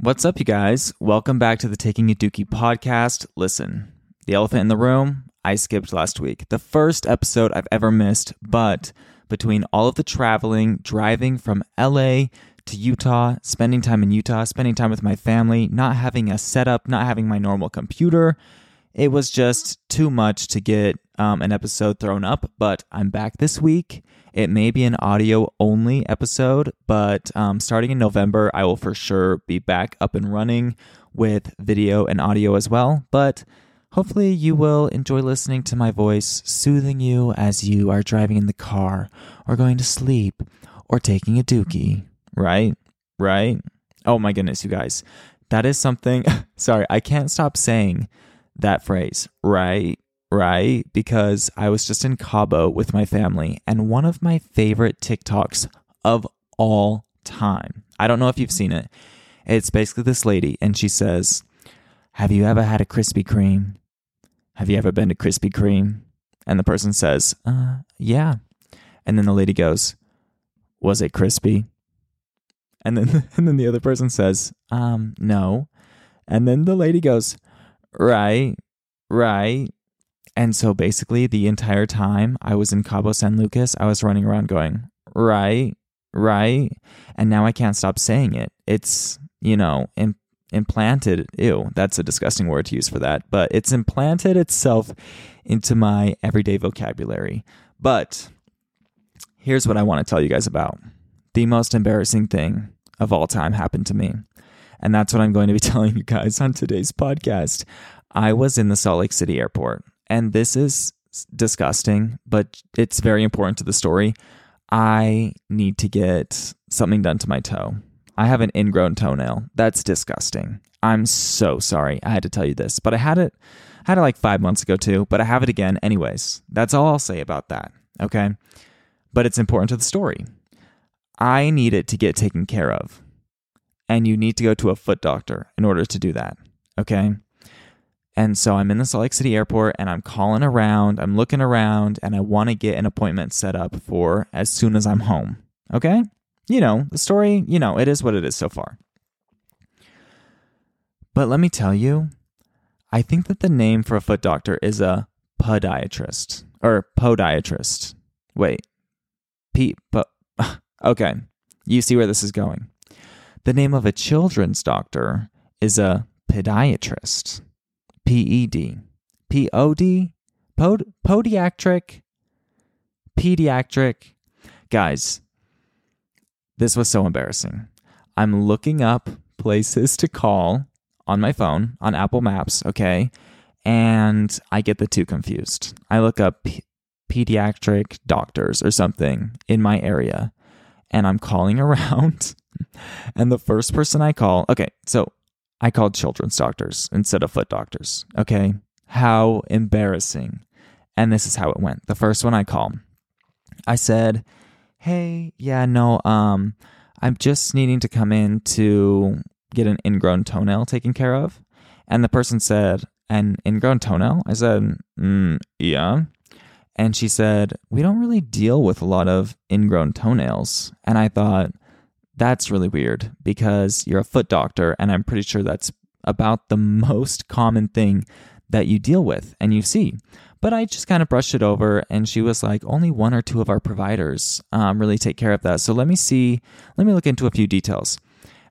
What's up, you guys? Welcome back to the Taking a Dukie podcast. Listen, the elephant in the room, I skipped last week. The first episode I've ever missed, but between all of the traveling, driving from LA to Utah, spending time in Utah, spending time with my family, not having a setup, not having my normal computer, it was just too much to get um, an episode thrown up. But I'm back this week it may be an audio only episode, but um, starting in November, I will for sure be back up and running with video and audio as well. But hopefully, you will enjoy listening to my voice soothing you as you are driving in the car or going to sleep or taking a dookie, right? Right? Oh my goodness, you guys. That is something. Sorry, I can't stop saying that phrase, right? right? Because I was just in Cabo with my family, and one of my favorite TikToks of all time. I don't know if you've seen it. It's basically this lady, and she says, Have you ever had a Krispy Kreme? Have you ever been to Krispy Kreme? And the person says, uh, Yeah. And then the lady goes, Was it crispy? And then, and then the other person says, Um, no. And then the lady goes, Right, right. And so basically, the entire time I was in Cabo San Lucas, I was running around going, right, right. And now I can't stop saying it. It's, you know, Im- implanted. Ew, that's a disgusting word to use for that. But it's implanted itself into my everyday vocabulary. But here's what I want to tell you guys about the most embarrassing thing of all time happened to me. And that's what I'm going to be telling you guys on today's podcast. I was in the Salt Lake City airport and this is disgusting, but it's very important to the story. I need to get something done to my toe. I have an ingrown toenail. That's disgusting. I'm so sorry. I had to tell you this, but I had it I had it like 5 months ago too, but I have it again anyways. That's all I'll say about that. Okay? But it's important to the story. I need it to get taken care of. And you need to go to a foot doctor in order to do that. Okay? And so I'm in the Salt Lake City airport and I'm calling around, I'm looking around, and I want to get an appointment set up for as soon as I'm home. Okay? You know, the story, you know, it is what it is so far. But let me tell you, I think that the name for a foot doctor is a podiatrist or podiatrist. Wait. P. Po, okay. You see where this is going. The name of a children's doctor is a pediatrist. PED, POD, pod, podiatric, pediatric. Guys, this was so embarrassing. I'm looking up places to call on my phone on Apple Maps, okay? And I get the two confused. I look up p- pediatric doctors or something in my area and I'm calling around. And the first person I call, okay, so I called children's doctors instead of foot doctors. Okay. How embarrassing. And this is how it went. The first one I call, I said, Hey, yeah, no, um, I'm just needing to come in to get an ingrown toenail taken care of. And the person said, An ingrown toenail? I said, mm, Yeah. And she said, We don't really deal with a lot of ingrown toenails. And I thought, that's really weird because you're a foot doctor, and I'm pretty sure that's about the most common thing that you deal with and you see. But I just kind of brushed it over, and she was like, only one or two of our providers um, really take care of that. So let me see, let me look into a few details.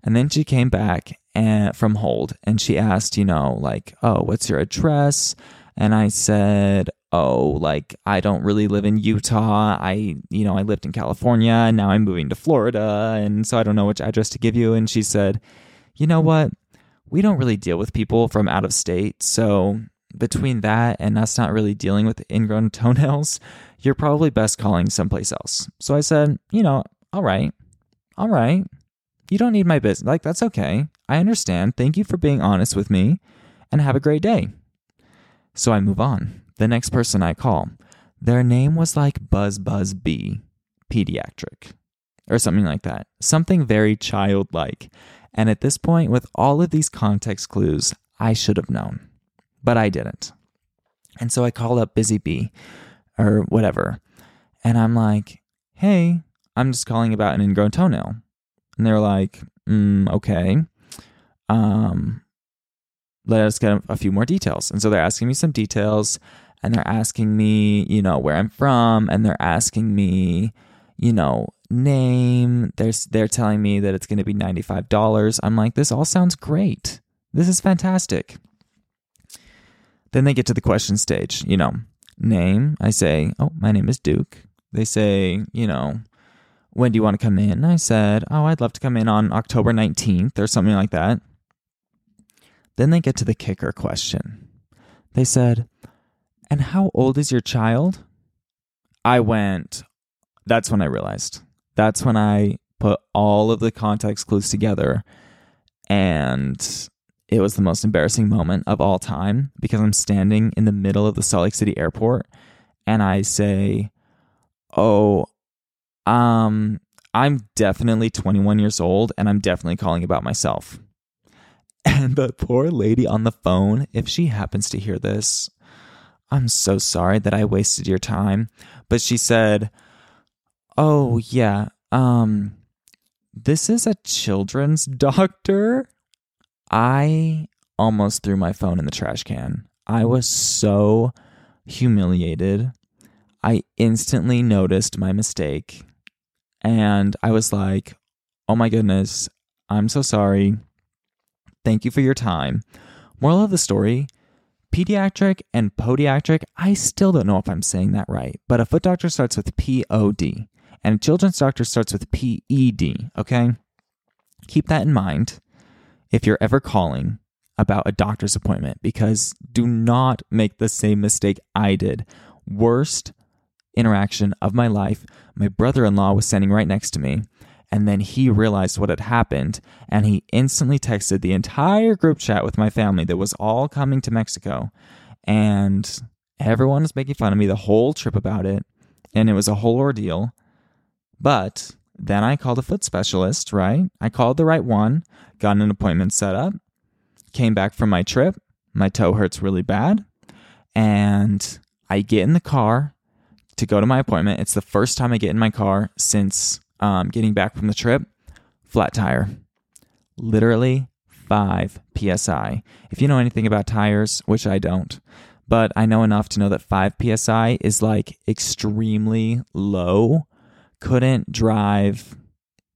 And then she came back and from hold and she asked, you know, like, oh, what's your address? And I said, oh, like I don't really live in Utah. I, you know, I lived in California and now I'm moving to Florida. And so I don't know which address to give you. And she said, you know what? We don't really deal with people from out of state. So between that and us not really dealing with ingrown toenails, you're probably best calling someplace else. So I said, you know, all right, all right. You don't need my business. Like, that's okay. I understand. Thank you for being honest with me and have a great day. So I move on the next person I call, their name was like Buzz Buzz B, pediatric, or something like that. Something very childlike. And at this point, with all of these context clues, I should have known, but I didn't. And so I called up Busy Bee or whatever. And I'm like, hey, I'm just calling about an ingrown toenail. And they're like, mm, okay. um, let us get a few more details. And so they're asking me some details and they're asking me, you know, where I'm from and they're asking me, you know, name. They're, they're telling me that it's going to be $95. I'm like, this all sounds great. This is fantastic. Then they get to the question stage, you know, name. I say, oh, my name is Duke. They say, you know, when do you want to come in? I said, oh, I'd love to come in on October 19th or something like that. Then they get to the kicker question. They said, and how old is your child? I went, that's when I realized. That's when I put all of the context clues together. And it was the most embarrassing moment of all time because I'm standing in the middle of the Salt Lake City airport and I say, Oh, um, I'm definitely 21 years old and I'm definitely calling about myself. And the poor lady on the phone, if she happens to hear this, I'm so sorry that I wasted your time. But she said, Oh, yeah, um, this is a children's doctor. I almost threw my phone in the trash can. I was so humiliated. I instantly noticed my mistake and I was like, oh my goodness, I'm so sorry. Thank you for your time. Moral of the story pediatric and podiatric, I still don't know if I'm saying that right, but a foot doctor starts with P O D and a children's doctor starts with P E D, okay? Keep that in mind if you're ever calling about a doctor's appointment because do not make the same mistake I did. Worst interaction of my life. My brother in law was standing right next to me, and then he realized what had happened, and he instantly texted the entire group chat with my family that was all coming to Mexico. And everyone was making fun of me the whole trip about it, and it was a whole ordeal. But then I called a foot specialist, right? I called the right one, got an appointment set up, came back from my trip. My toe hurts really bad. And I get in the car to go to my appointment. It's the first time I get in my car since um, getting back from the trip. Flat tire. Literally 5 psi. If you know anything about tires, which I don't, but I know enough to know that 5 psi is like extremely low couldn't drive,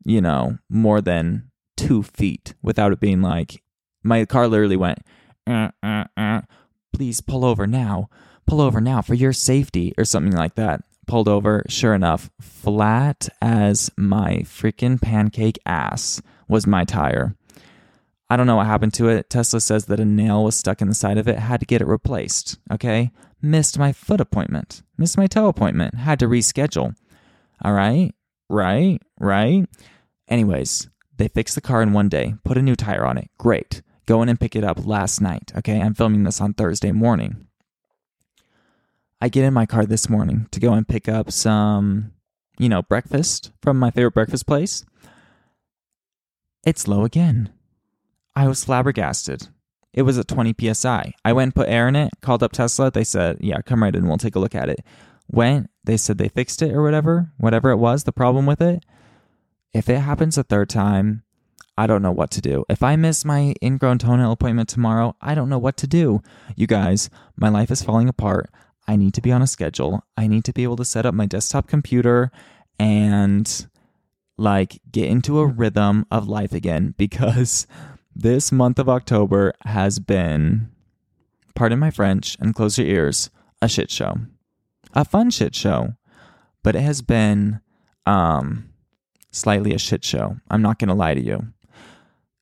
you know, more than two feet without it being like, my car literally went, uh, uh, uh, please pull over now, pull over now for your safety, or something like that. Pulled over, sure enough, flat as my freaking pancake ass was my tire. I don't know what happened to it. Tesla says that a nail was stuck in the side of it, had to get it replaced. Okay? Missed my foot appointment, missed my toe appointment, had to reschedule. All right, right, right. Anyways, they fixed the car in one day, put a new tire on it. Great. Go in and pick it up last night. Okay, I'm filming this on Thursday morning. I get in my car this morning to go and pick up some, you know, breakfast from my favorite breakfast place. It's low again. I was flabbergasted. It was at 20 psi. I went and put air in it, called up Tesla. They said, Yeah, come right in. We'll take a look at it. Went, they said they fixed it or whatever, whatever it was, the problem with it. If it happens a third time, I don't know what to do. If I miss my ingrown toenail appointment tomorrow, I don't know what to do. You guys, my life is falling apart. I need to be on a schedule. I need to be able to set up my desktop computer and like get into a rhythm of life again because this month of October has been, pardon my French and close your ears, a shit show a fun shit show, but it has been um, slightly a shit show. I'm not going to lie to you.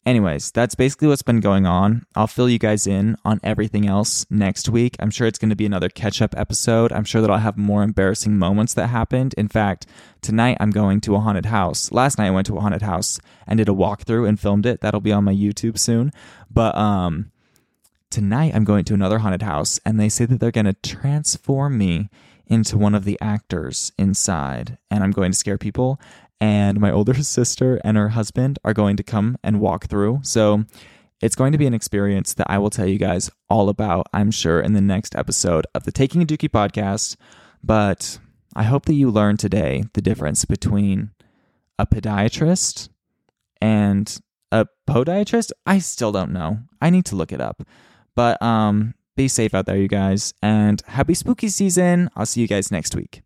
Anyways, that's basically what's been going on. I'll fill you guys in on everything else next week. I'm sure it's going to be another catch up episode. I'm sure that I'll have more embarrassing moments that happened. In fact, tonight I'm going to a haunted house. Last night I went to a haunted house and did a walkthrough and filmed it. That'll be on my YouTube soon. But um, tonight I'm going to another haunted house and they say that they're going to transform me into one of the actors inside and I'm going to scare people. And my older sister and her husband are going to come and walk through. So it's going to be an experience that I will tell you guys all about, I'm sure, in the next episode of the Taking a Dukie podcast. But I hope that you learned today the difference between a podiatrist and a podiatrist? I still don't know. I need to look it up. But um, be safe out there, you guys, and happy spooky season. I'll see you guys next week.